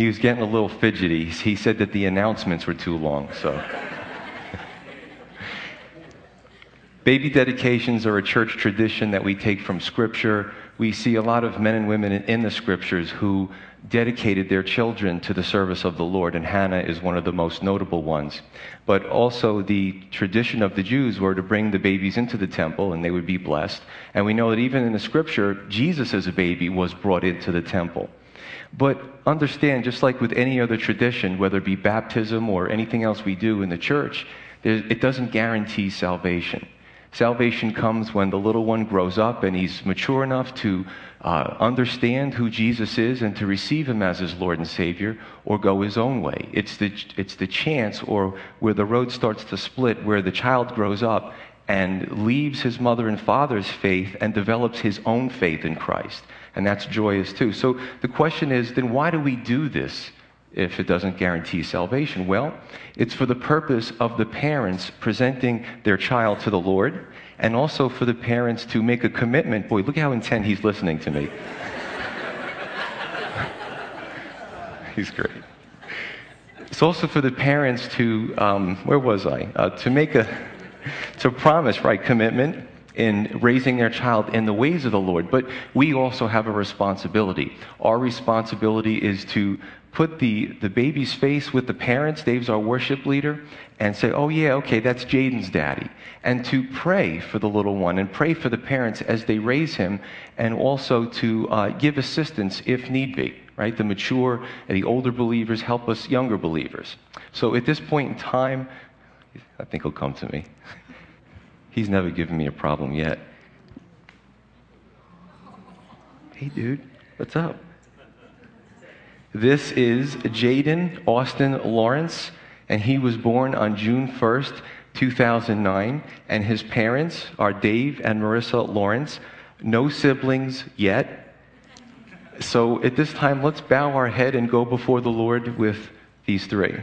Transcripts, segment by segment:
he was getting a little fidgety. He said that the announcements were too long, so. Baby dedications are a church tradition that we take from Scripture. We see a lot of men and women in the Scriptures who dedicated their children to the service of the Lord, and Hannah is one of the most notable ones. But also, the tradition of the Jews were to bring the babies into the temple and they would be blessed. And we know that even in the Scripture, Jesus as a baby was brought into the temple. But understand, just like with any other tradition, whether it be baptism or anything else we do in the church, it doesn't guarantee salvation. Salvation comes when the little one grows up and he's mature enough to uh, understand who Jesus is and to receive him as his Lord and Savior or go his own way. It's the, it's the chance or where the road starts to split, where the child grows up and leaves his mother and father's faith and develops his own faith in Christ. And that's joyous too. So the question is then why do we do this? if it doesn't guarantee salvation? Well, it's for the purpose of the parents presenting their child to the Lord and also for the parents to make a commitment. Boy, look how intent he's listening to me. he's great. It's also for the parents to, um, where was I? Uh, to make a, to promise, right, commitment in raising their child in the ways of the Lord. But we also have a responsibility. Our responsibility is to put the, the baby's face with the parents, Dave's our worship leader, and say, oh, yeah, okay, that's Jaden's daddy. And to pray for the little one and pray for the parents as they raise him, and also to uh, give assistance if need be, right? The mature and the older believers help us younger believers. So at this point in time, I think he'll come to me. He's never given me a problem yet. Hey, dude, what's up? This is Jaden Austin Lawrence, and he was born on June 1st, 2009. And his parents are Dave and Marissa Lawrence. No siblings yet. So at this time, let's bow our head and go before the Lord with these three.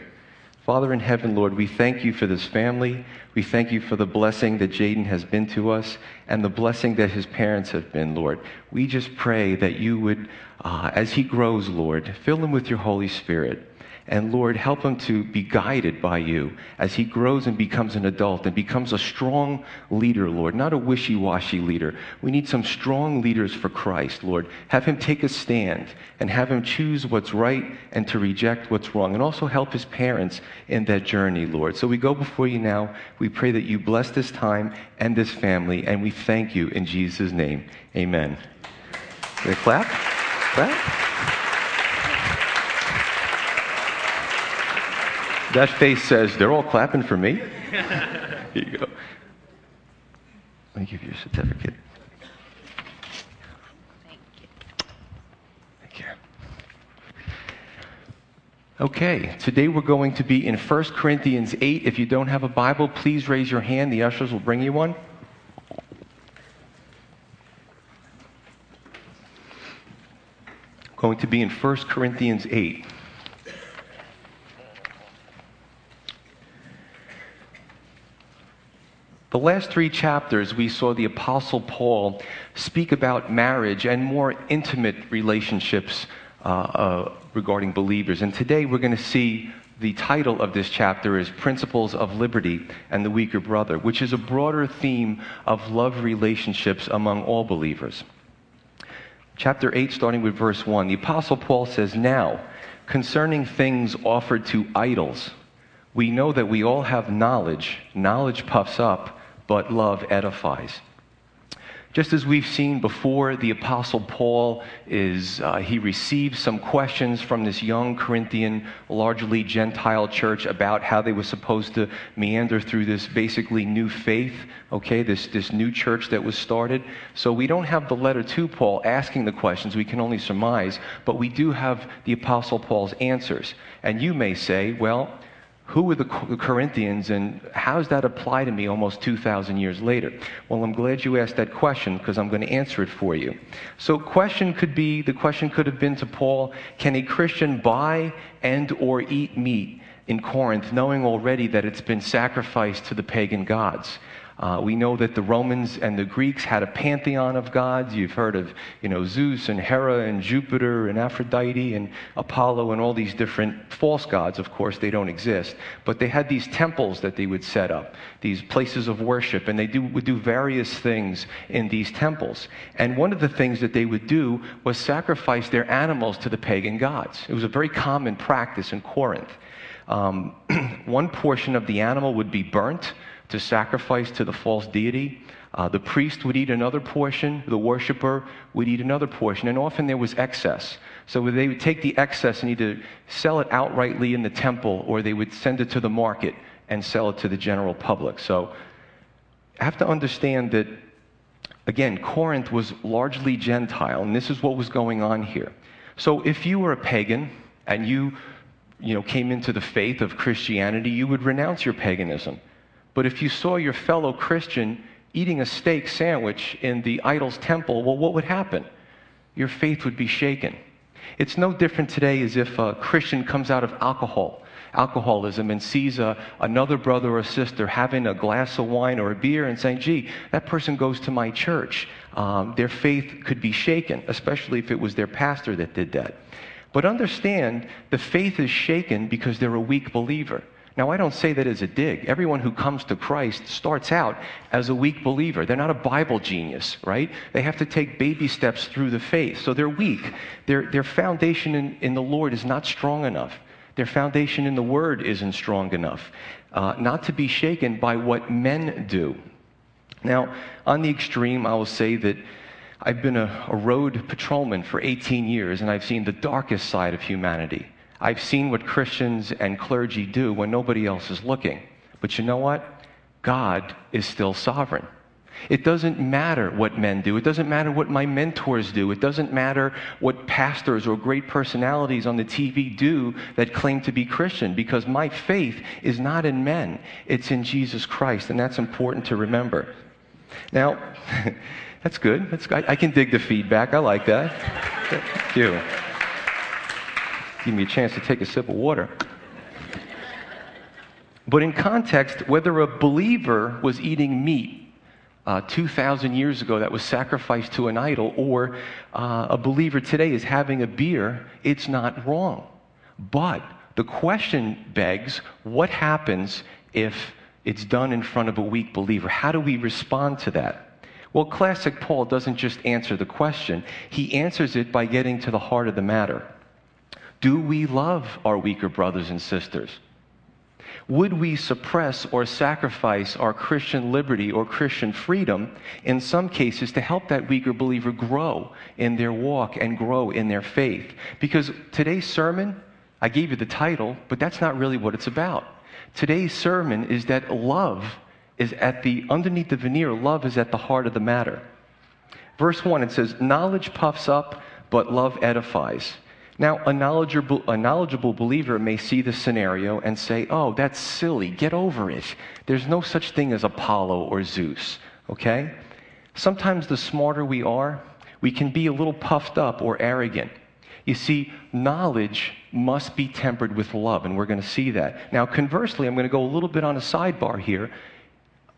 Father in heaven, Lord, we thank you for this family. We thank you for the blessing that Jaden has been to us and the blessing that his parents have been, Lord. We just pray that you would, uh, as he grows, Lord, fill him with your Holy Spirit. And Lord, help him to be guided by you as he grows and becomes an adult and becomes a strong leader, Lord, not a wishy washy leader. We need some strong leaders for Christ, Lord. Have him take a stand and have him choose what's right and to reject what's wrong. And also help his parents in that journey, Lord. So we go before you now. We pray that you bless this time and this family. And we thank you in Jesus' name. Amen. Clap? Clap? That face says, they're all clapping for me. Here you go. Let me give you a certificate. Thank you. Thank you. Okay, today we're going to be in 1 Corinthians 8. If you don't have a Bible, please raise your hand. The ushers will bring you one. Going to be in 1 Corinthians 8. The last three chapters, we saw the Apostle Paul speak about marriage and more intimate relationships uh, uh, regarding believers. And today we're going to see the title of this chapter is Principles of Liberty and the Weaker Brother, which is a broader theme of love relationships among all believers. Chapter 8, starting with verse 1, the Apostle Paul says, Now, concerning things offered to idols, we know that we all have knowledge. Knowledge puffs up but love edifies. Just as we've seen before, the Apostle Paul is, uh, he receives some questions from this young Corinthian, largely Gentile church about how they were supposed to meander through this basically new faith, okay, this, this new church that was started. So we don't have the letter to Paul asking the questions, we can only surmise, but we do have the Apostle Paul's answers. And you may say, well, who were the Corinthians and how does that apply to me almost 2,000 years later? Well, I'm glad you asked that question because I'm going to answer it for you. So question could be, the question could have been to Paul, can a Christian buy and or eat meat in Corinth knowing already that it's been sacrificed to the pagan gods? Uh, we know that the Romans and the Greeks had a pantheon of gods. You've heard of, you know, Zeus and Hera and Jupiter and Aphrodite and Apollo and all these different false gods. Of course, they don't exist, but they had these temples that they would set up, these places of worship, and they do, would do various things in these temples. And one of the things that they would do was sacrifice their animals to the pagan gods. It was a very common practice in Corinth. Um, one portion of the animal would be burnt to sacrifice to the false deity. Uh, the priest would eat another portion, the worshiper would eat another portion, and often there was excess. So they would take the excess and either sell it outrightly in the temple or they would send it to the market and sell it to the general public. So I have to understand that, again, Corinth was largely Gentile, and this is what was going on here. So if you were a pagan and you, you know, came into the faith of Christianity, you would renounce your paganism. But if you saw your fellow Christian eating a steak sandwich in the idol's temple, well, what would happen? Your faith would be shaken. It's no different today as if a Christian comes out of alcohol, alcoholism, and sees a, another brother or sister having a glass of wine or a beer and saying, gee, that person goes to my church. Um, their faith could be shaken, especially if it was their pastor that did that. But understand, the faith is shaken because they're a weak believer. Now, I don't say that as a dig. Everyone who comes to Christ starts out as a weak believer. They're not a Bible genius, right? They have to take baby steps through the faith. So they're weak. Their, their foundation in, in the Lord is not strong enough. Their foundation in the Word isn't strong enough. Uh, not to be shaken by what men do. Now, on the extreme, I will say that I've been a, a road patrolman for 18 years, and I've seen the darkest side of humanity. I've seen what Christians and clergy do when nobody else is looking. But you know what? God is still sovereign. It doesn't matter what men do. It doesn't matter what my mentors do. It doesn't matter what pastors or great personalities on the TV do that claim to be Christian because my faith is not in men. It's in Jesus Christ. And that's important to remember. Now, that's good. That's, I, I can dig the feedback. I like that. Thank you give me a chance to take a sip of water. But in context, whether a believer was eating meat uh, 2,000 years ago that was sacrificed to an idol, or uh, a believer today is having a beer, it's not wrong. But the question begs what happens if it's done in front of a weak believer? How do we respond to that? Well, classic Paul doesn't just answer the question, he answers it by getting to the heart of the matter. Do we love our weaker brothers and sisters? Would we suppress or sacrifice our Christian liberty or Christian freedom in some cases to help that weaker believer grow in their walk and grow in their faith? Because today's sermon, I gave you the title, but that's not really what it's about. Today's sermon is that love is at the, underneath the veneer, love is at the heart of the matter. Verse 1, it says, Knowledge puffs up, but love edifies. Now, a knowledgeable, a knowledgeable believer may see the scenario and say, oh, that's silly, get over it. There's no such thing as Apollo or Zeus, okay? Sometimes the smarter we are, we can be a little puffed up or arrogant. You see, knowledge must be tempered with love, and we're going to see that. Now, conversely, I'm going to go a little bit on a sidebar here.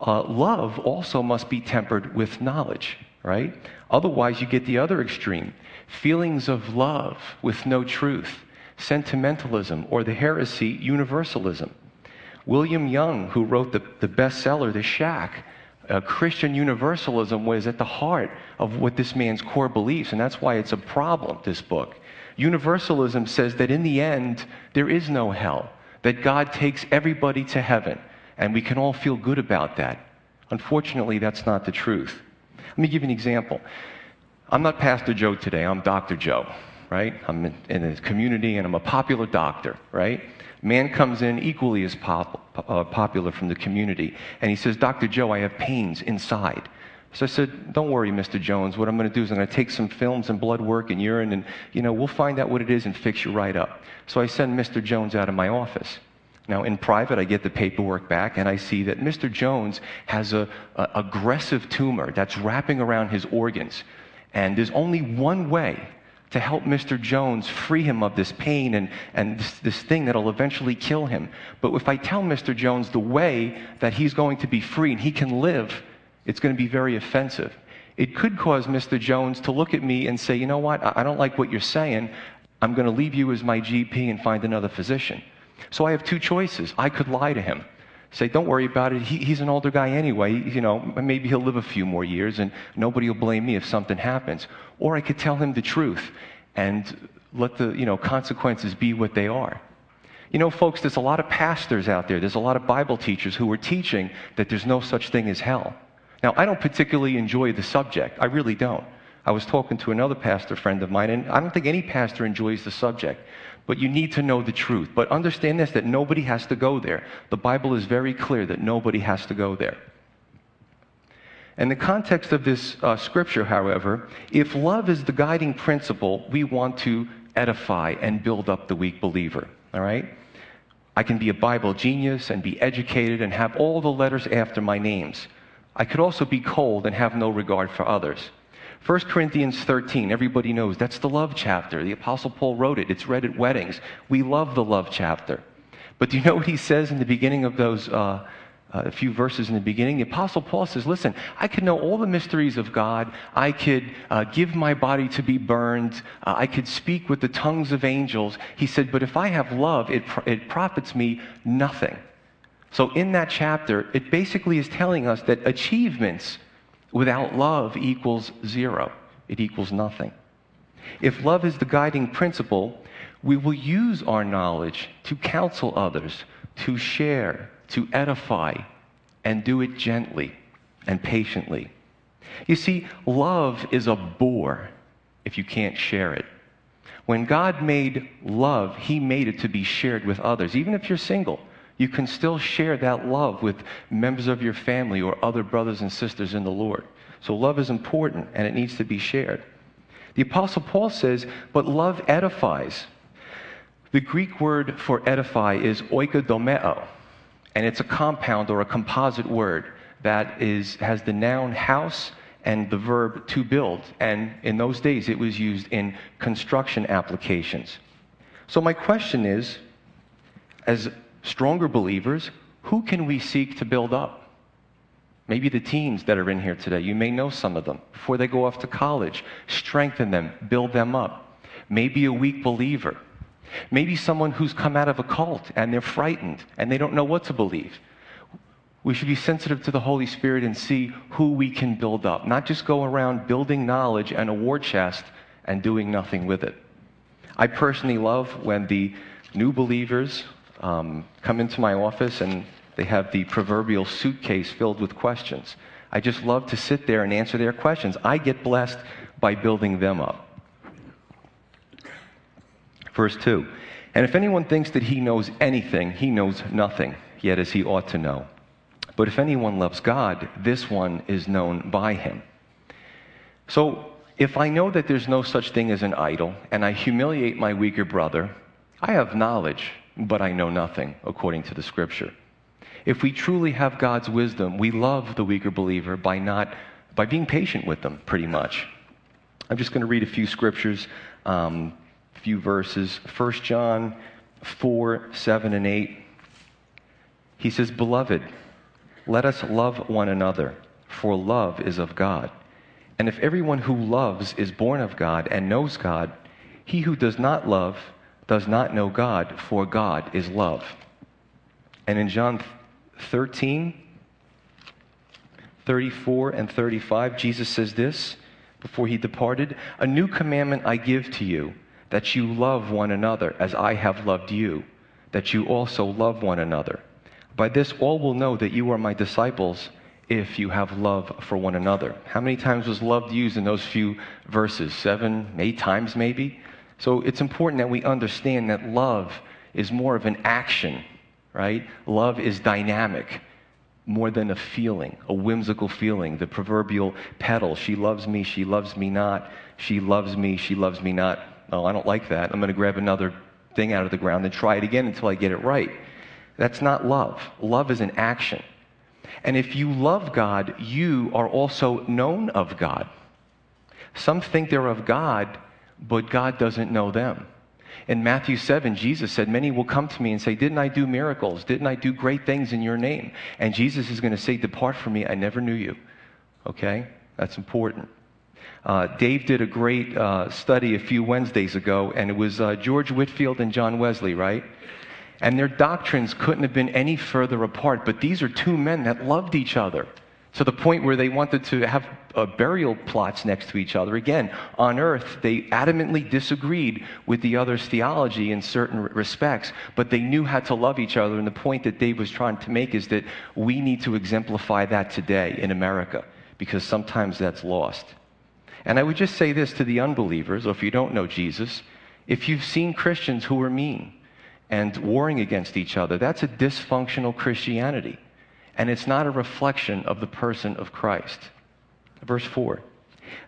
Uh, love also must be tempered with knowledge, right? Otherwise, you get the other extreme feelings of love with no truth, sentimentalism, or the heresy universalism. William Young, who wrote the, the bestseller, The Shack, uh, Christian universalism was at the heart of what this man's core beliefs, and that's why it's a problem, this book. Universalism says that in the end, there is no hell, that God takes everybody to heaven, and we can all feel good about that. Unfortunately, that's not the truth. Let me give you an example. I'm not Pastor Joe today, I'm Dr. Joe, right? I'm in, in a community and I'm a popular doctor, right? Man comes in equally as pop, uh, popular from the community and he says, Dr. Joe, I have pains inside. So I said, Don't worry, Mr. Jones. What I'm going to do is I'm going to take some films and blood work and urine, and you know we'll find out what it is and fix you right up. So I send Mr. Jones out of my office. Now, in private, I get the paperwork back, and I see that Mr. Jones has a, aggressive tumor that's wrapping around his organs. And there's only one way to help Mr. Jones free him of this pain and, and this, this thing that'll eventually kill him. But if I tell Mr. Jones the way that he's going to be free and he can live, it's going to be very offensive. It could cause Mr. Jones to look at me and say, you know what, I don't like what you're saying. I'm going to leave you as my GP and find another physician. So I have two choices. I could lie to him say, don't worry about it. He, he's an older guy anyway. You know, maybe he'll live a few more years and nobody will blame me if something happens. Or I could tell him the truth and let the, you know, consequences be what they are. You know, folks, there's a lot of pastors out there. There's a lot of Bible teachers who are teaching that there's no such thing as hell. Now, I don't particularly enjoy the subject. I really don't. I was talking to another pastor friend of mine, and I don't think any pastor enjoys the subject but you need to know the truth. But understand this that nobody has to go there. The Bible is very clear that nobody has to go there. In the context of this uh, scripture, however, if love is the guiding principle, we want to edify and build up the weak believer. All right? I can be a Bible genius and be educated and have all the letters after my names. I could also be cold and have no regard for others. 1 Corinthians 13, everybody knows that's the love chapter. The Apostle Paul wrote it, it's read at weddings. We love the love chapter. But do you know what he says in the beginning of those uh, uh, a few verses in the beginning? The Apostle Paul says, Listen, I could know all the mysteries of God. I could uh, give my body to be burned. Uh, I could speak with the tongues of angels. He said, But if I have love, it, it profits me nothing. So in that chapter, it basically is telling us that achievements Without love equals zero, it equals nothing. If love is the guiding principle, we will use our knowledge to counsel others, to share, to edify, and do it gently and patiently. You see, love is a bore if you can't share it. When God made love, He made it to be shared with others, even if you're single you can still share that love with members of your family or other brothers and sisters in the Lord. So love is important and it needs to be shared. The Apostle Paul says, but love edifies. The Greek word for edify is oikodomeo, and it's a compound or a composite word that is, has the noun house and the verb to build. And in those days, it was used in construction applications. So, my question is as stronger believers, who can we seek to build up? Maybe the teens that are in here today, you may know some of them. Before they go off to college, strengthen them, build them up. Maybe a weak believer. Maybe someone who's come out of a cult and they're frightened and they don't know what to believe. We should be sensitive to the Holy Spirit and see who we can build up, not just go around building knowledge and a war chest and doing nothing with it. I personally love when the new believers um, come into my office and they have the proverbial suitcase filled with questions. I just love to sit there and answer their questions. I get blessed by building them up. Verse 2 And if anyone thinks that he knows anything, he knows nothing, yet as he ought to know. But if anyone loves God, this one is known by him. So, if I know that there's no such thing as an idol, and I humiliate my weaker brother, I have knowledge but I know nothing, according to the scripture. If we truly have God's wisdom, we love the weaker believer by not by being patient with them, pretty much. I'm just going to read a few scriptures, um, a few verses. 1 John 4, 7, and 8. He says, Beloved, let us love one another, for love is of God. And if everyone who loves is born of God and knows God, he who does not love does not know God, for God is love. And in John 13, 34 and 35, Jesus says this before he departed A new commandment I give to you, that you love one another as I have loved you, that you also love one another. By this, all will know that you are my disciples if you have love for one another. How many times was love used in those few verses? Seven, eight times maybe? So it's important that we understand that love is more of an action, right? Love is dynamic more than a feeling, a whimsical feeling. The proverbial petal, she loves me, she loves me not, she loves me, she loves me not. Oh, I don't like that. I'm going to grab another thing out of the ground and try it again until I get it right. That's not love. Love is an action. And if you love God, you are also known of God. Some think they're of God but God doesn't know them. In Matthew 7, Jesus said, Many will come to me and say, Didn't I do miracles? Didn't I do great things in your name? And Jesus is going to say, Depart from me, I never knew you. Okay? That's important. Uh, Dave did a great uh, study a few Wednesdays ago, and it was uh, George Whitefield and John Wesley, right? And their doctrines couldn't have been any further apart, but these are two men that loved each other to the point where they wanted to have uh, burial plots next to each other. Again, on earth, they adamantly disagreed with the other's theology in certain respects, but they knew how to love each other. And the point that Dave was trying to make is that we need to exemplify that today in America, because sometimes that's lost. And I would just say this to the unbelievers, or if you don't know Jesus, if you've seen Christians who are mean and warring against each other, that's a dysfunctional Christianity and it's not a reflection of the person of Christ. Verse 4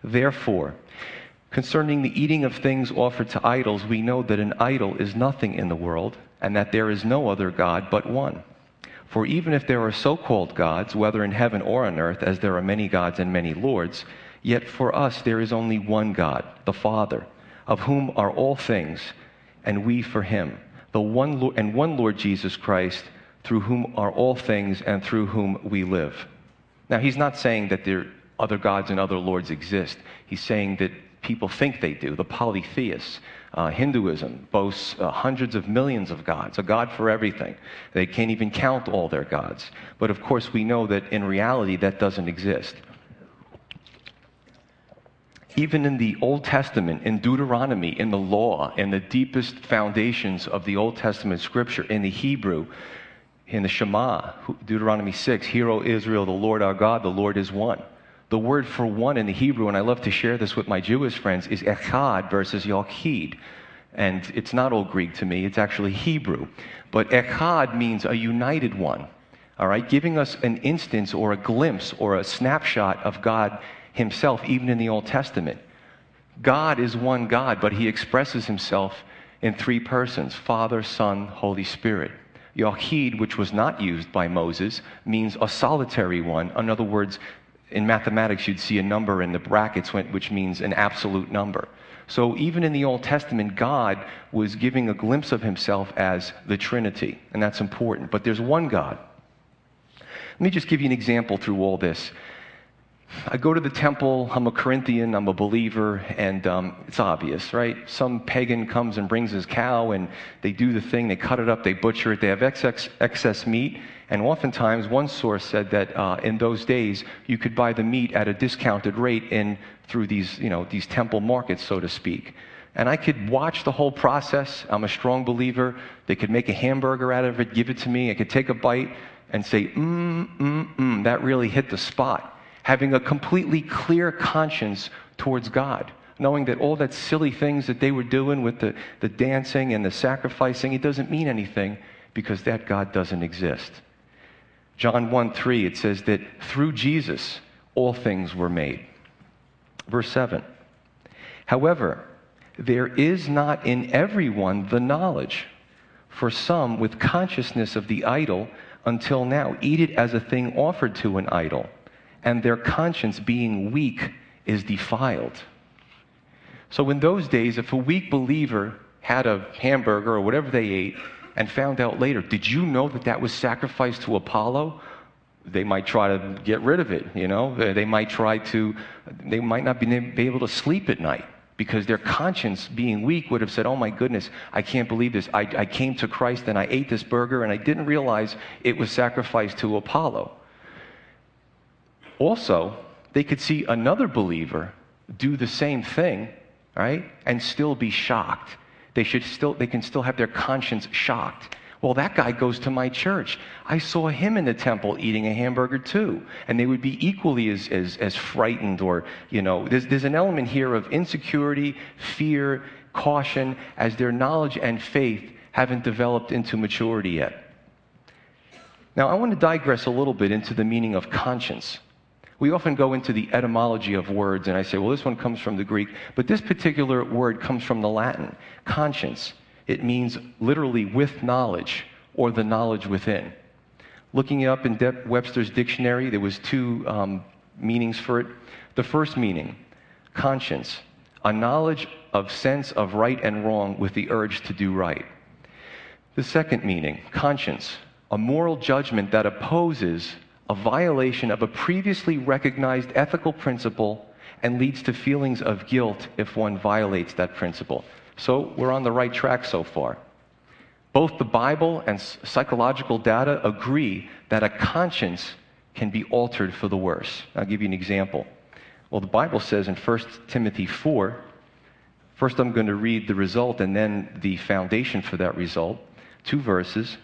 Therefore, concerning the eating of things offered to idols, we know that an idol is nothing in the world, and that there is no other God but one. For even if there are so called gods, whether in heaven or on earth, as there are many gods and many lords, yet for us there is only one God, the Father, of whom are all things, and we for him, the one Lord, and one Lord Jesus Christ through whom are all things and through whom we live. Now, he's not saying that there other gods and other lords exist. He's saying that people think they do. The polytheists, uh, Hinduism boasts uh, hundreds of millions of gods, a god for everything. They can't even count all their gods. But of course, we know that in reality that doesn't exist. Even in the Old Testament, in Deuteronomy, in the law, in the deepest foundations of the Old Testament scripture, in the Hebrew, in the Shema, Deuteronomy 6, Hear, O Israel, the Lord our God, the Lord is one. The word for one in the Hebrew, and I love to share this with my Jewish friends, is echad versus yachid. And it's not old Greek to me, it's actually Hebrew. But echad means a united one, all right? Giving us an instance or a glimpse or a snapshot of God Himself, even in the Old Testament. God is one God, but He expresses Himself in three persons Father, Son, Holy Spirit. Yahid, which was not used by Moses, means a solitary one. In other words, in mathematics, you'd see a number in the brackets, which means an absolute number. So even in the Old Testament, God was giving a glimpse of himself as the Trinity, and that's important. But there's one God. Let me just give you an example through all this. I go to the temple, I'm a Corinthian, I'm a believer, and um, it's obvious, right? Some pagan comes and brings his cow, and they do the thing, they cut it up, they butcher it, they have excess, excess meat, and oftentimes one source said that uh, in those days you could buy the meat at a discounted rate in through these, you know, these temple markets, so to speak. And I could watch the whole process. I'm a strong believer. They could make a hamburger out of it, give it to me. I could take a bite and say, mm, mm, mm, that really hit the spot having a completely clear conscience towards God, knowing that all that silly things that they were doing with the, the dancing and the sacrificing, it doesn't mean anything because that God doesn't exist. John 1 3, it says that through Jesus, all things were made. Verse 7. However, there is not in everyone the knowledge. For some, with consciousness of the idol until now, eat it as a thing offered to an idol and their conscience, being weak, is defiled. So, in those days, if a weak believer had a hamburger or whatever they ate and found out later, did you know that that was sacrificed to Apollo? They might try to get rid of it, you know? They might try to, they might not be able to sleep at night because their conscience, being weak, would have said, Oh my goodness, I can't believe this. I, I came to Christ and I ate this burger and I didn't realize it was sacrificed to Apollo. Also, they could see another believer do the same thing, right? And still be shocked. They should still they can still have their conscience shocked. Well, that guy goes to my church. I saw him in the temple eating a hamburger too. And they would be equally as, as, as frightened or, you know, there's, there's an element here of insecurity, fear, caution, as their knowledge and faith haven't developed into maturity yet. Now, I want to digress a little bit into the meaning of conscience we often go into the etymology of words, and I say, well, this one comes from the Greek, but this particular word comes from the Latin, conscience. It means literally with knowledge or the knowledge within. Looking it up in De- Webster's dictionary, there was two um, meanings for it. The first meaning, conscience, a knowledge of sense of right and wrong with the urge to do right. The second meaning, conscience, a moral judgment that opposes a violation of a previously recognized ethical principle and leads to feelings of guilt if one violates that principle. So we're on the right track so far. Both the Bible and psychological data agree that a conscience can be altered for the worse. I'll give you an example. Well, the Bible says in 1 Timothy 4, first I'm going to read the result and then the foundation for that result, two verses.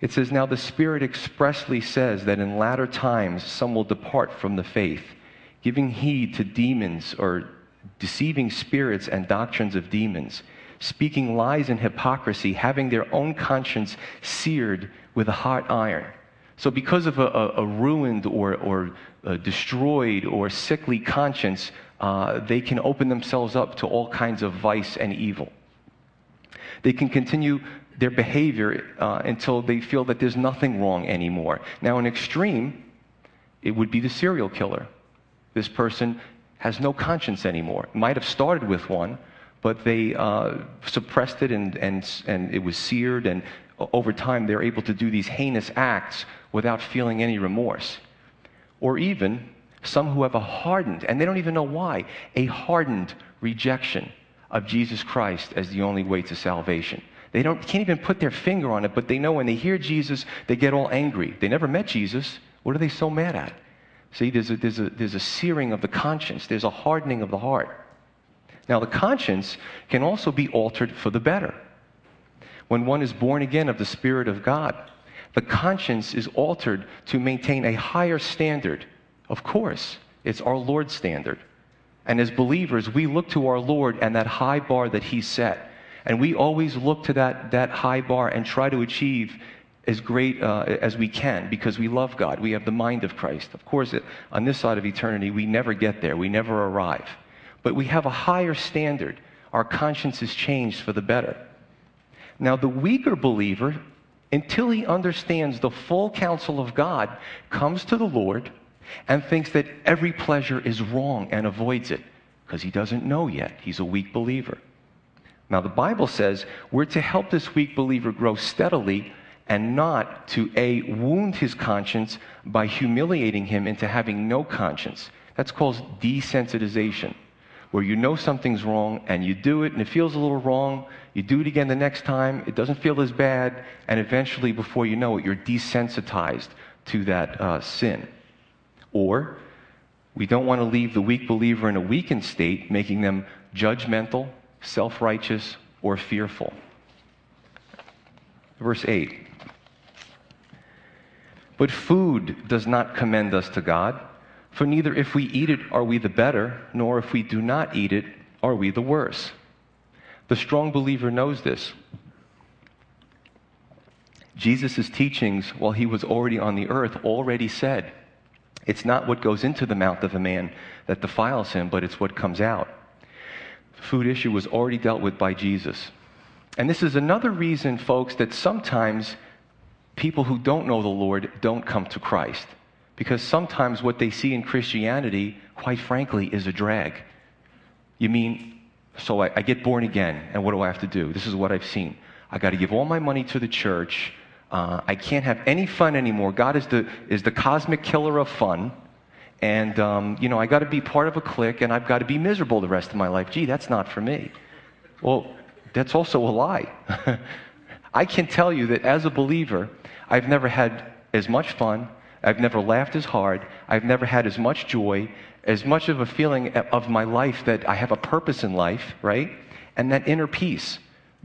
It says, Now the Spirit expressly says that in latter times some will depart from the faith, giving heed to demons or deceiving spirits and doctrines of demons, speaking lies and hypocrisy, having their own conscience seared with a hot iron. So, because of a, a, ruined or, or a destroyed or sickly conscience, uh, they can open themselves up to all kinds of vice and evil. They can continue their behavior uh, until they feel that there's nothing wrong anymore. Now, an extreme, it would be the serial killer. This person has no conscience anymore. Might have started with one, but they uh, suppressed it and, and, and it was seared, and over time they're able to do these heinous acts without feeling any remorse. Or even some who have a hardened, and they don't even know why, a hardened rejection of Jesus Christ as the only way to salvation. They don't, can't even put their finger on it, but they know when they hear Jesus, they get all angry. They never met Jesus. What are they so mad at? See, there's a, there's, a, there's a searing of the conscience, there's a hardening of the heart. Now, the conscience can also be altered for the better. When one is born again of the Spirit of God, the conscience is altered to maintain a higher standard. Of course, it's our Lord's standard. And as believers, we look to our Lord and that high bar that He set. And we always look to that, that high bar and try to achieve as great uh, as we can because we love God. We have the mind of Christ. Of course, on this side of eternity, we never get there, we never arrive. But we have a higher standard. Our conscience is changed for the better. Now, the weaker believer, until he understands the full counsel of God, comes to the Lord and thinks that every pleasure is wrong and avoids it because he doesn't know yet. He's a weak believer. Now, the Bible says we're to help this weak believer grow steadily and not to A, wound his conscience by humiliating him into having no conscience. That's called desensitization, where you know something's wrong and you do it and it feels a little wrong. You do it again the next time, it doesn't feel as bad, and eventually, before you know it, you're desensitized to that uh, sin. Or, we don't want to leave the weak believer in a weakened state, making them judgmental, self righteous, or fearful. Verse 8 but food does not commend us to God, for neither if we eat it are we the better, nor if we do not eat it are we the worse. The strong believer knows this. Jesus' teachings, while he was already on the earth, already said, It's not what goes into the mouth of a man that defiles him, but it's what comes out. Food issue was already dealt with by Jesus. And this is another reason, folks, that sometimes people who don't know the Lord don't come to Christ. Because sometimes what they see in Christianity, quite frankly, is a drag. You mean, so I, I get born again, and what do I have to do? This is what I've seen. I got to give all my money to the church. Uh, I can't have any fun anymore. God is the, is the cosmic killer of fun. And, um, you know, I got to be part of a clique, and I've got to be miserable the rest of my life. Gee, that's not for me. Well, that's also a lie. I can tell you that as a believer, I've never had as much fun. I've never laughed as hard. I've never had as much joy, as much of a feeling of my life that I have a purpose in life, right? And that inner peace.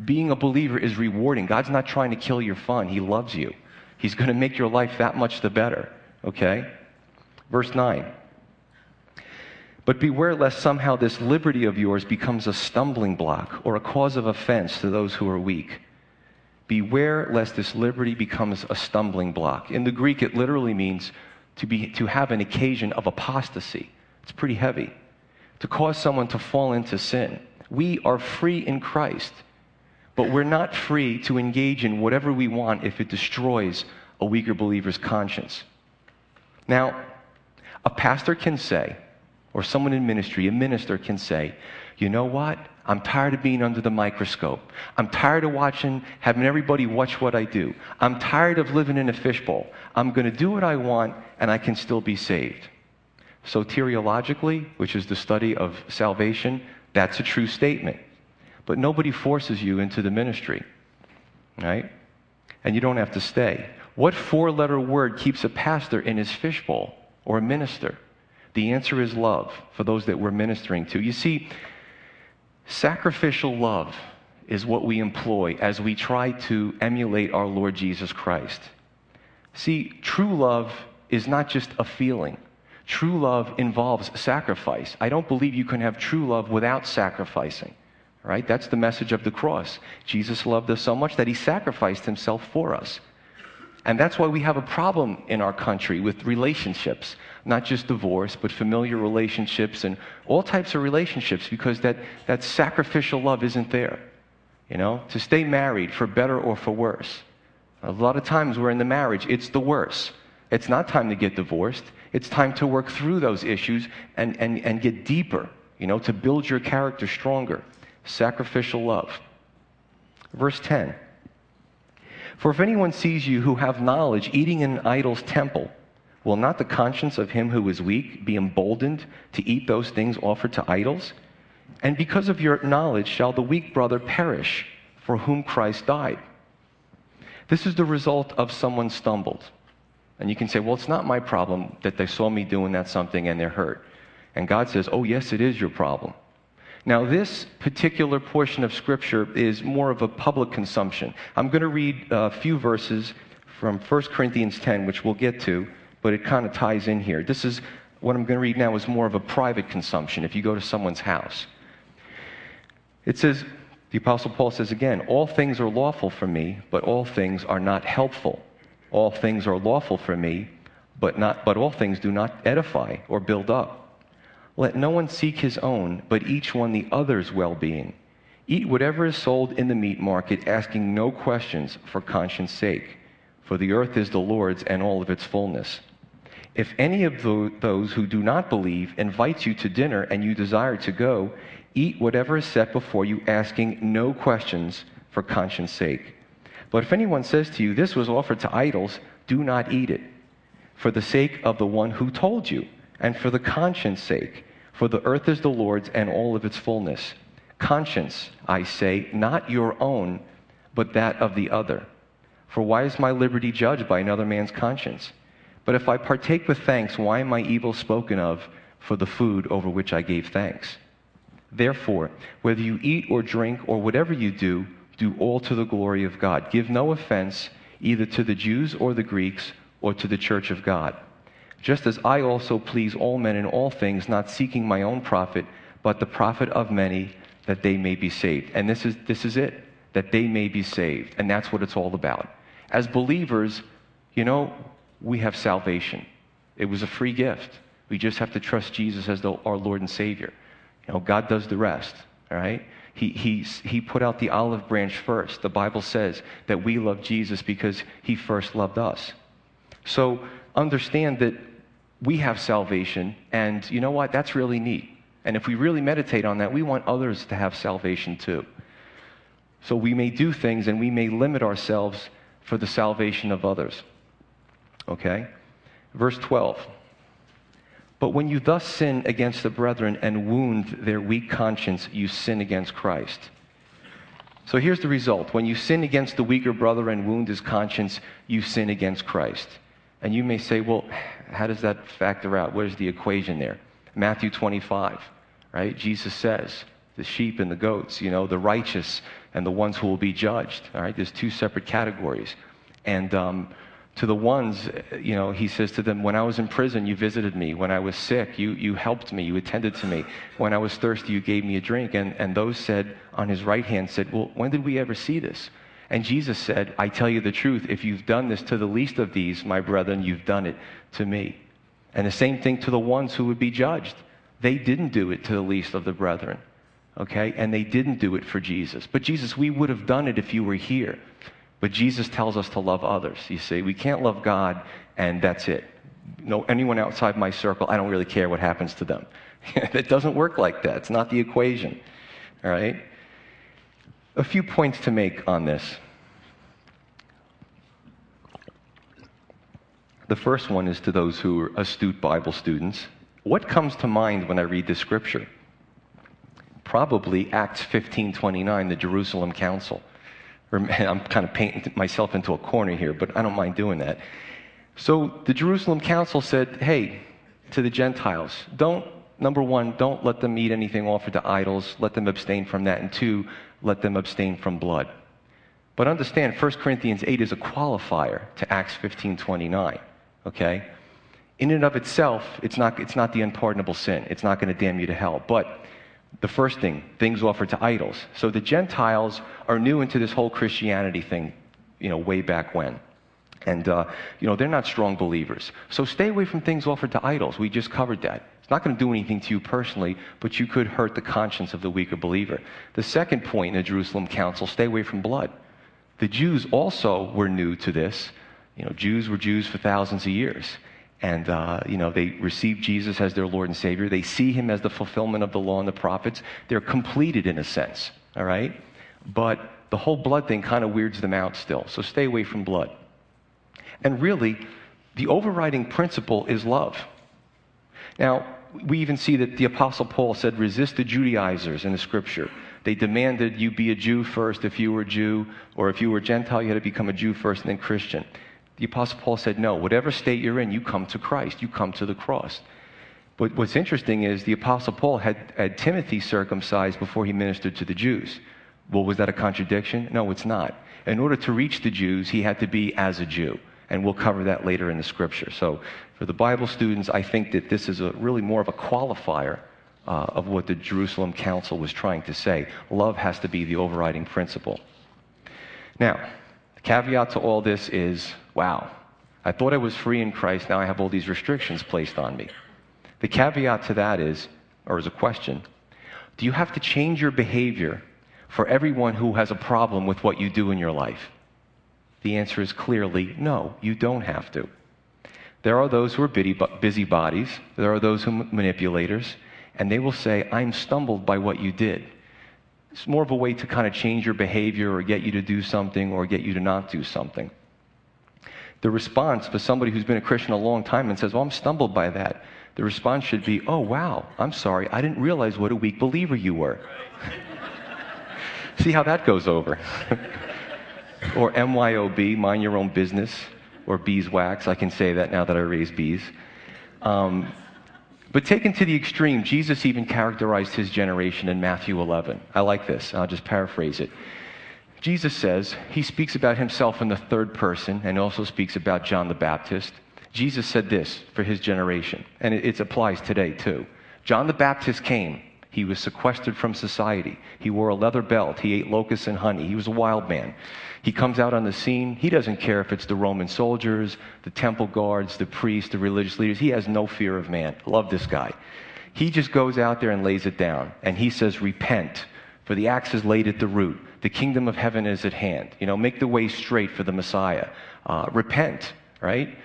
Being a believer is rewarding. God's not trying to kill your fun, He loves you. He's going to make your life that much the better, okay? Verse 9. But beware lest somehow this liberty of yours becomes a stumbling block or a cause of offense to those who are weak. Beware lest this liberty becomes a stumbling block. In the Greek, it literally means to, be, to have an occasion of apostasy. It's pretty heavy. To cause someone to fall into sin. We are free in Christ, but we're not free to engage in whatever we want if it destroys a weaker believer's conscience. Now, a pastor can say, or someone in ministry, a minister can say, You know what? I'm tired of being under the microscope. I'm tired of watching, having everybody watch what I do. I'm tired of living in a fishbowl. I'm going to do what I want, and I can still be saved. Soteriologically, which is the study of salvation, that's a true statement. But nobody forces you into the ministry, right? And you don't have to stay. What four letter word keeps a pastor in his fishbowl or minister? The answer is love for those that we're ministering to. You see, sacrificial love is what we employ as we try to emulate our Lord Jesus Christ. See, true love is not just a feeling. True love involves sacrifice. I don't believe you can have true love without sacrificing. Right? That's the message of the cross. Jesus loved us so much that he sacrificed himself for us. And that's why we have a problem in our country with relationships, not just divorce, but familiar relationships and all types of relationships, because that, that sacrificial love isn't there. You know, to stay married for better or for worse. A lot of times we're in the marriage, it's the worse. It's not time to get divorced. It's time to work through those issues and, and, and get deeper, you know, to build your character stronger. Sacrificial love. Verse 10 For if anyone sees you who have knowledge eating in an idol's temple, will not the conscience of him who is weak be emboldened to eat those things offered to idols? And because of your knowledge shall the weak brother perish for whom Christ died. This is the result of someone stumbled. And you can say, well, it's not my problem that they saw me doing that something and they're hurt. And God says, oh, yes, it is your problem. Now, this particular portion of Scripture is more of a public consumption. I'm going to read a few verses from 1 Corinthians 10, which we'll get to, but it kind of ties in here. This is what I'm going to read now is more of a private consumption if you go to someone's house. It says, the Apostle Paul says again, all things are lawful for me, but all things are not helpful. All things are lawful for me, but, not, but all things do not edify or build up. Let no one seek his own, but each one the other's well being. Eat whatever is sold in the meat market, asking no questions for conscience sake, for the earth is the Lord's and all of its fullness. If any of those who do not believe invites you to dinner and you desire to go, eat whatever is set before you, asking no questions for conscience sake. But if anyone says to you, This was offered to idols, do not eat it, for the sake of the one who told you, and for the conscience sake, for the earth is the Lord's and all of its fullness. Conscience, I say, not your own, but that of the other. For why is my liberty judged by another man's conscience? But if I partake with thanks, why am I evil spoken of for the food over which I gave thanks? Therefore, whether you eat or drink or whatever you do, do all to the glory of God. Give no offense either to the Jews or the Greeks or to the church of God. Just as I also please all men in all things, not seeking my own profit, but the profit of many, that they may be saved. And this is, this is it, that they may be saved. And that's what it's all about. As believers, you know, we have salvation. It was a free gift. We just have to trust Jesus as the, our Lord and Savior. You know, God does the rest, all right? He, he, he put out the olive branch first. The Bible says that we love Jesus because he first loved us. So understand that we have salvation, and you know what? That's really neat. And if we really meditate on that, we want others to have salvation too. So we may do things and we may limit ourselves for the salvation of others. Okay? Verse 12. But when you thus sin against the brethren and wound their weak conscience, you sin against Christ. So here's the result. When you sin against the weaker brother and wound his conscience, you sin against Christ. And you may say, well, how does that factor out? Where's the equation there? Matthew 25, right? Jesus says, the sheep and the goats, you know, the righteous and the ones who will be judged, all right? There's two separate categories. And um, to the ones, you know, he says to them, When I was in prison, you visited me. When I was sick, you, you helped me. You attended to me. When I was thirsty, you gave me a drink. And, and those said on his right hand, said, Well, when did we ever see this? And Jesus said, I tell you the truth. If you've done this to the least of these, my brethren, you've done it to me. And the same thing to the ones who would be judged. They didn't do it to the least of the brethren. Okay? And they didn't do it for Jesus. But Jesus, we would have done it if you were here. But Jesus tells us to love others. You see, we can't love God and that's it. no, anyone outside my circle, I don't really care what happens to them. it doesn't work like that. It's not the equation. All right? A few points to make on this. The first one is to those who are astute Bible students. What comes to mind when I read this scripture? Probably Acts 15:29, the Jerusalem Council. I'm kind of painting myself into a corner here, but I don't mind doing that. So the Jerusalem Council said, hey, to the Gentiles, don't, number one, don't let them eat anything offered to idols. Let them abstain from that. And two, let them abstain from blood. But understand, 1 Corinthians 8 is a qualifier to Acts 15.29, okay? In and of itself, it's not, it's not the unpardonable sin. It's not going to damn you to hell. But the first thing, things offered to idols. So the Gentiles are new into this whole Christianity thing, you know, way back when. And, uh, you know, they're not strong believers. So stay away from things offered to idols. We just covered that. It's not going to do anything to you personally, but you could hurt the conscience of the weaker believer. The second point in the Jerusalem Council stay away from blood. The Jews also were new to this. You know, Jews were Jews for thousands of years. And, uh, you know, they receive Jesus as their Lord and Savior. They see him as the fulfillment of the law and the prophets. They're completed in a sense, all right? But the whole blood thing kind of weirds them out still. So stay away from blood. And really, the overriding principle is love. Now, we even see that the Apostle Paul said, resist the Judaizers in the scripture. They demanded you be a Jew first if you were a Jew, or if you were Gentile, you had to become a Jew first and then Christian. The Apostle Paul said, no, whatever state you're in, you come to Christ, you come to the cross. But what's interesting is the Apostle Paul had, had Timothy circumcised before he ministered to the Jews. Well, was that a contradiction? No, it's not. In order to reach the Jews, he had to be as a Jew. And we'll cover that later in the scripture. So, for the Bible students, I think that this is a, really more of a qualifier uh, of what the Jerusalem Council was trying to say. Love has to be the overriding principle. Now, the caveat to all this is wow, I thought I was free in Christ, now I have all these restrictions placed on me. The caveat to that is, or is a question, do you have to change your behavior for everyone who has a problem with what you do in your life? The answer is clearly no, you don't have to. There are those who are busybodies, there are those who are manipulators, and they will say, I'm stumbled by what you did. It's more of a way to kind of change your behavior or get you to do something or get you to not do something. The response for somebody who's been a Christian a long time and says, Well, I'm stumbled by that, the response should be, Oh, wow, I'm sorry. I didn't realize what a weak believer you were. See how that goes over. or MYOB, mind your own business, or beeswax. I can say that now that I raise bees. Um, but taken to the extreme, Jesus even characterized his generation in Matthew 11. I like this. I'll just paraphrase it. Jesus says, he speaks about himself in the third person and also speaks about John the Baptist. Jesus said this for his generation, and it, it applies today too. John the Baptist came. He was sequestered from society. He wore a leather belt. He ate locusts and honey. He was a wild man. He comes out on the scene. He doesn't care if it's the Roman soldiers, the temple guards, the priests, the religious leaders. He has no fear of man. Love this guy. He just goes out there and lays it down. And he says, Repent, for the axe is laid at the root. The kingdom of heaven is at hand. You know, make the way straight for the Messiah. Uh, repent, right?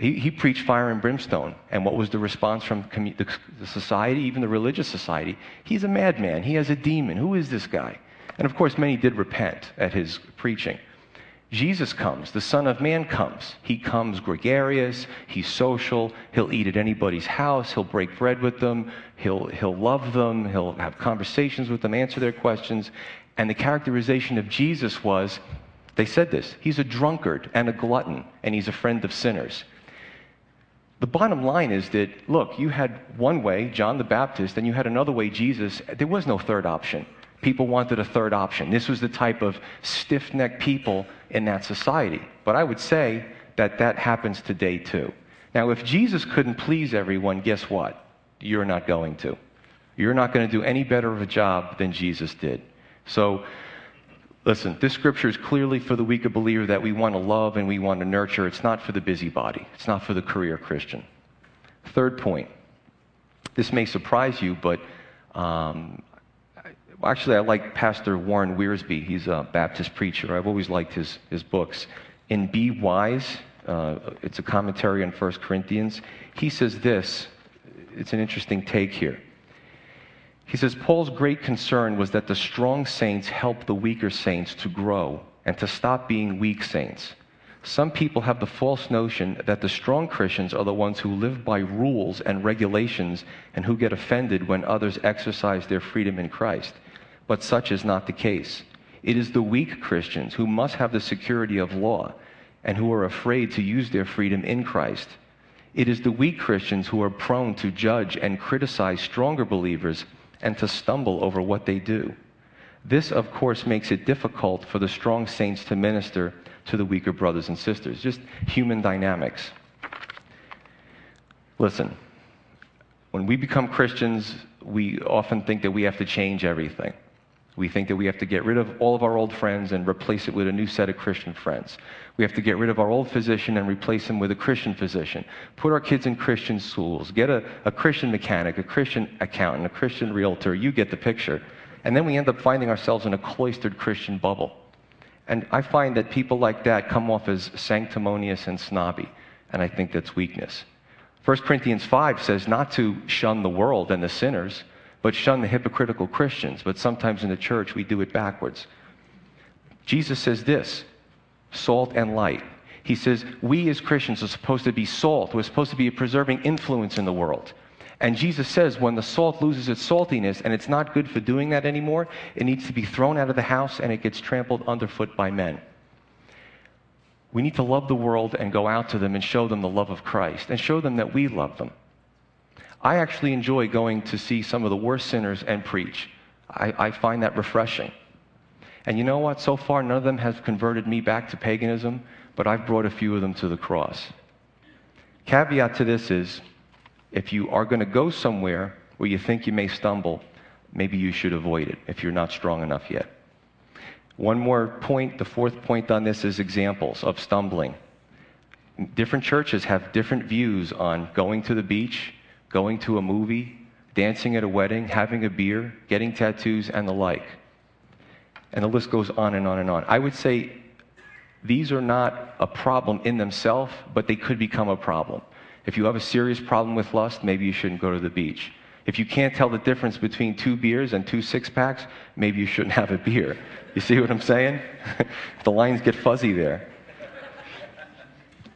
He, he, preached fire and brimstone. And what was the response from commu- the, the society, even the religious society? He's a madman. He has a demon. Who is this guy? And of course, many did repent at his preaching. Jesus comes, the Son of Man comes. He comes gregarious, he's social, he'll eat at anybody's house, he'll break bread with them, he'll, he'll love them, he'll have conversations with them, answer their questions. And the characterization of Jesus was they said this he's a drunkard and a glutton, and he's a friend of sinners. The bottom line is that, look, you had one way, John the Baptist, and you had another way, Jesus. There was no third option. People wanted a third option. This was the type of stiff necked people in that society. But I would say that that happens today too. Now, if Jesus couldn't please everyone, guess what? You're not going to. You're not going to do any better of a job than Jesus did. So, listen, this scripture is clearly for the weaker believer that we want to love and we want to nurture. It's not for the busybody, it's not for the career Christian. Third point this may surprise you, but um, actually, I like Pastor Warren Wiersbe. He's a Baptist preacher. I've always liked his, his books. In Be Wise, Uh, it's a commentary on 1 Corinthians. He says this it's an interesting take here. He says, Paul's great concern was that the strong saints help the weaker saints to grow and to stop being weak saints. Some people have the false notion that the strong Christians are the ones who live by rules and regulations and who get offended when others exercise their freedom in Christ. But such is not the case. It is the weak Christians who must have the security of law and who are afraid to use their freedom in Christ. It is the weak Christians who are prone to judge and criticize stronger believers and to stumble over what they do. This, of course, makes it difficult for the strong saints to minister to the weaker brothers and sisters. Just human dynamics. Listen, when we become Christians, we often think that we have to change everything. We think that we have to get rid of all of our old friends and replace it with a new set of Christian friends. We have to get rid of our old physician and replace him with a Christian physician. Put our kids in Christian schools. Get a, a Christian mechanic, a Christian accountant, a Christian realtor. You get the picture. And then we end up finding ourselves in a cloistered Christian bubble. And I find that people like that come off as sanctimonious and snobby. And I think that's weakness. 1 Corinthians 5 says not to shun the world and the sinners, but shun the hypocritical Christians. But sometimes in the church, we do it backwards. Jesus says this salt and light. He says, We as Christians are supposed to be salt. We're supposed to be a preserving influence in the world. And Jesus says when the salt loses its saltiness and it's not good for doing that anymore, it needs to be thrown out of the house and it gets trampled underfoot by men. We need to love the world and go out to them and show them the love of Christ and show them that we love them. I actually enjoy going to see some of the worst sinners and preach. I, I find that refreshing. And you know what? So far, none of them has converted me back to paganism, but I've brought a few of them to the cross. Caveat to this is if you are going to go somewhere where you think you may stumble, maybe you should avoid it if you're not strong enough yet. One more point, the fourth point on this is examples of stumbling. Different churches have different views on going to the beach, going to a movie, dancing at a wedding, having a beer, getting tattoos, and the like. And the list goes on and on and on. I would say these are not a problem in themselves, but they could become a problem. If you have a serious problem with lust, maybe you shouldn't go to the beach. If you can't tell the difference between two beers and two six packs, maybe you shouldn't have a beer. You see what I'm saying? the lines get fuzzy there.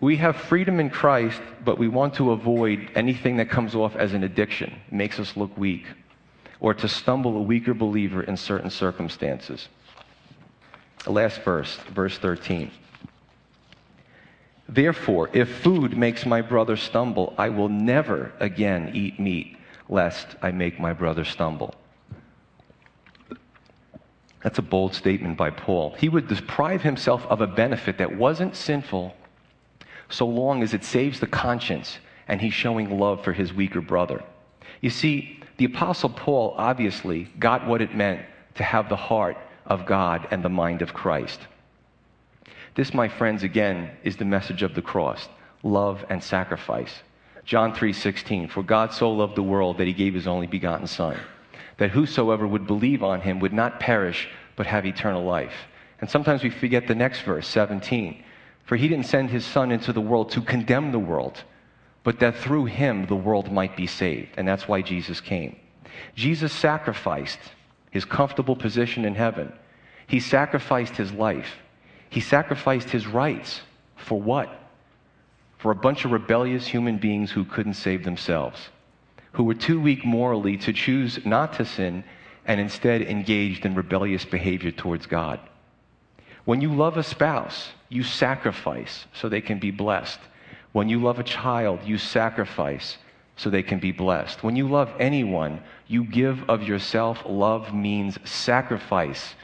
We have freedom in Christ, but we want to avoid anything that comes off as an addiction, makes us look weak, or to stumble a weaker believer in certain circumstances. Last verse, verse 13. Therefore, if food makes my brother stumble, I will never again eat meat, lest I make my brother stumble. That's a bold statement by Paul. He would deprive himself of a benefit that wasn't sinful so long as it saves the conscience and he's showing love for his weaker brother. You see, the Apostle Paul obviously got what it meant to have the heart of God and the mind of Christ. This, my friends, again, is the message of the cross love and sacrifice. John 3:16 For God so loved the world that he gave his only begotten son that whosoever would believe on him would not perish but have eternal life. And sometimes we forget the next verse 17 For he didn't send his son into the world to condemn the world but that through him the world might be saved. And that's why Jesus came. Jesus sacrificed his comfortable position in heaven. He sacrificed his life he sacrificed his rights. For what? For a bunch of rebellious human beings who couldn't save themselves, who were too weak morally to choose not to sin and instead engaged in rebellious behavior towards God. When you love a spouse, you sacrifice so they can be blessed. When you love a child, you sacrifice so they can be blessed. When you love anyone, you give of yourself. Love means sacrifice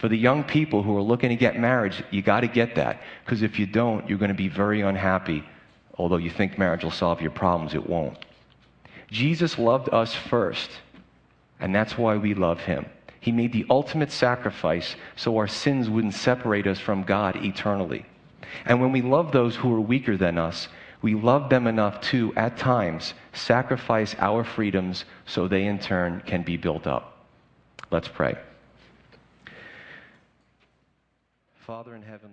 for the young people who are looking to get married, you got to get that. Because if you don't, you're going to be very unhappy. Although you think marriage will solve your problems, it won't. Jesus loved us first, and that's why we love him. He made the ultimate sacrifice so our sins wouldn't separate us from God eternally. And when we love those who are weaker than us, we love them enough to, at times, sacrifice our freedoms so they in turn can be built up. Let's pray. Father in heaven,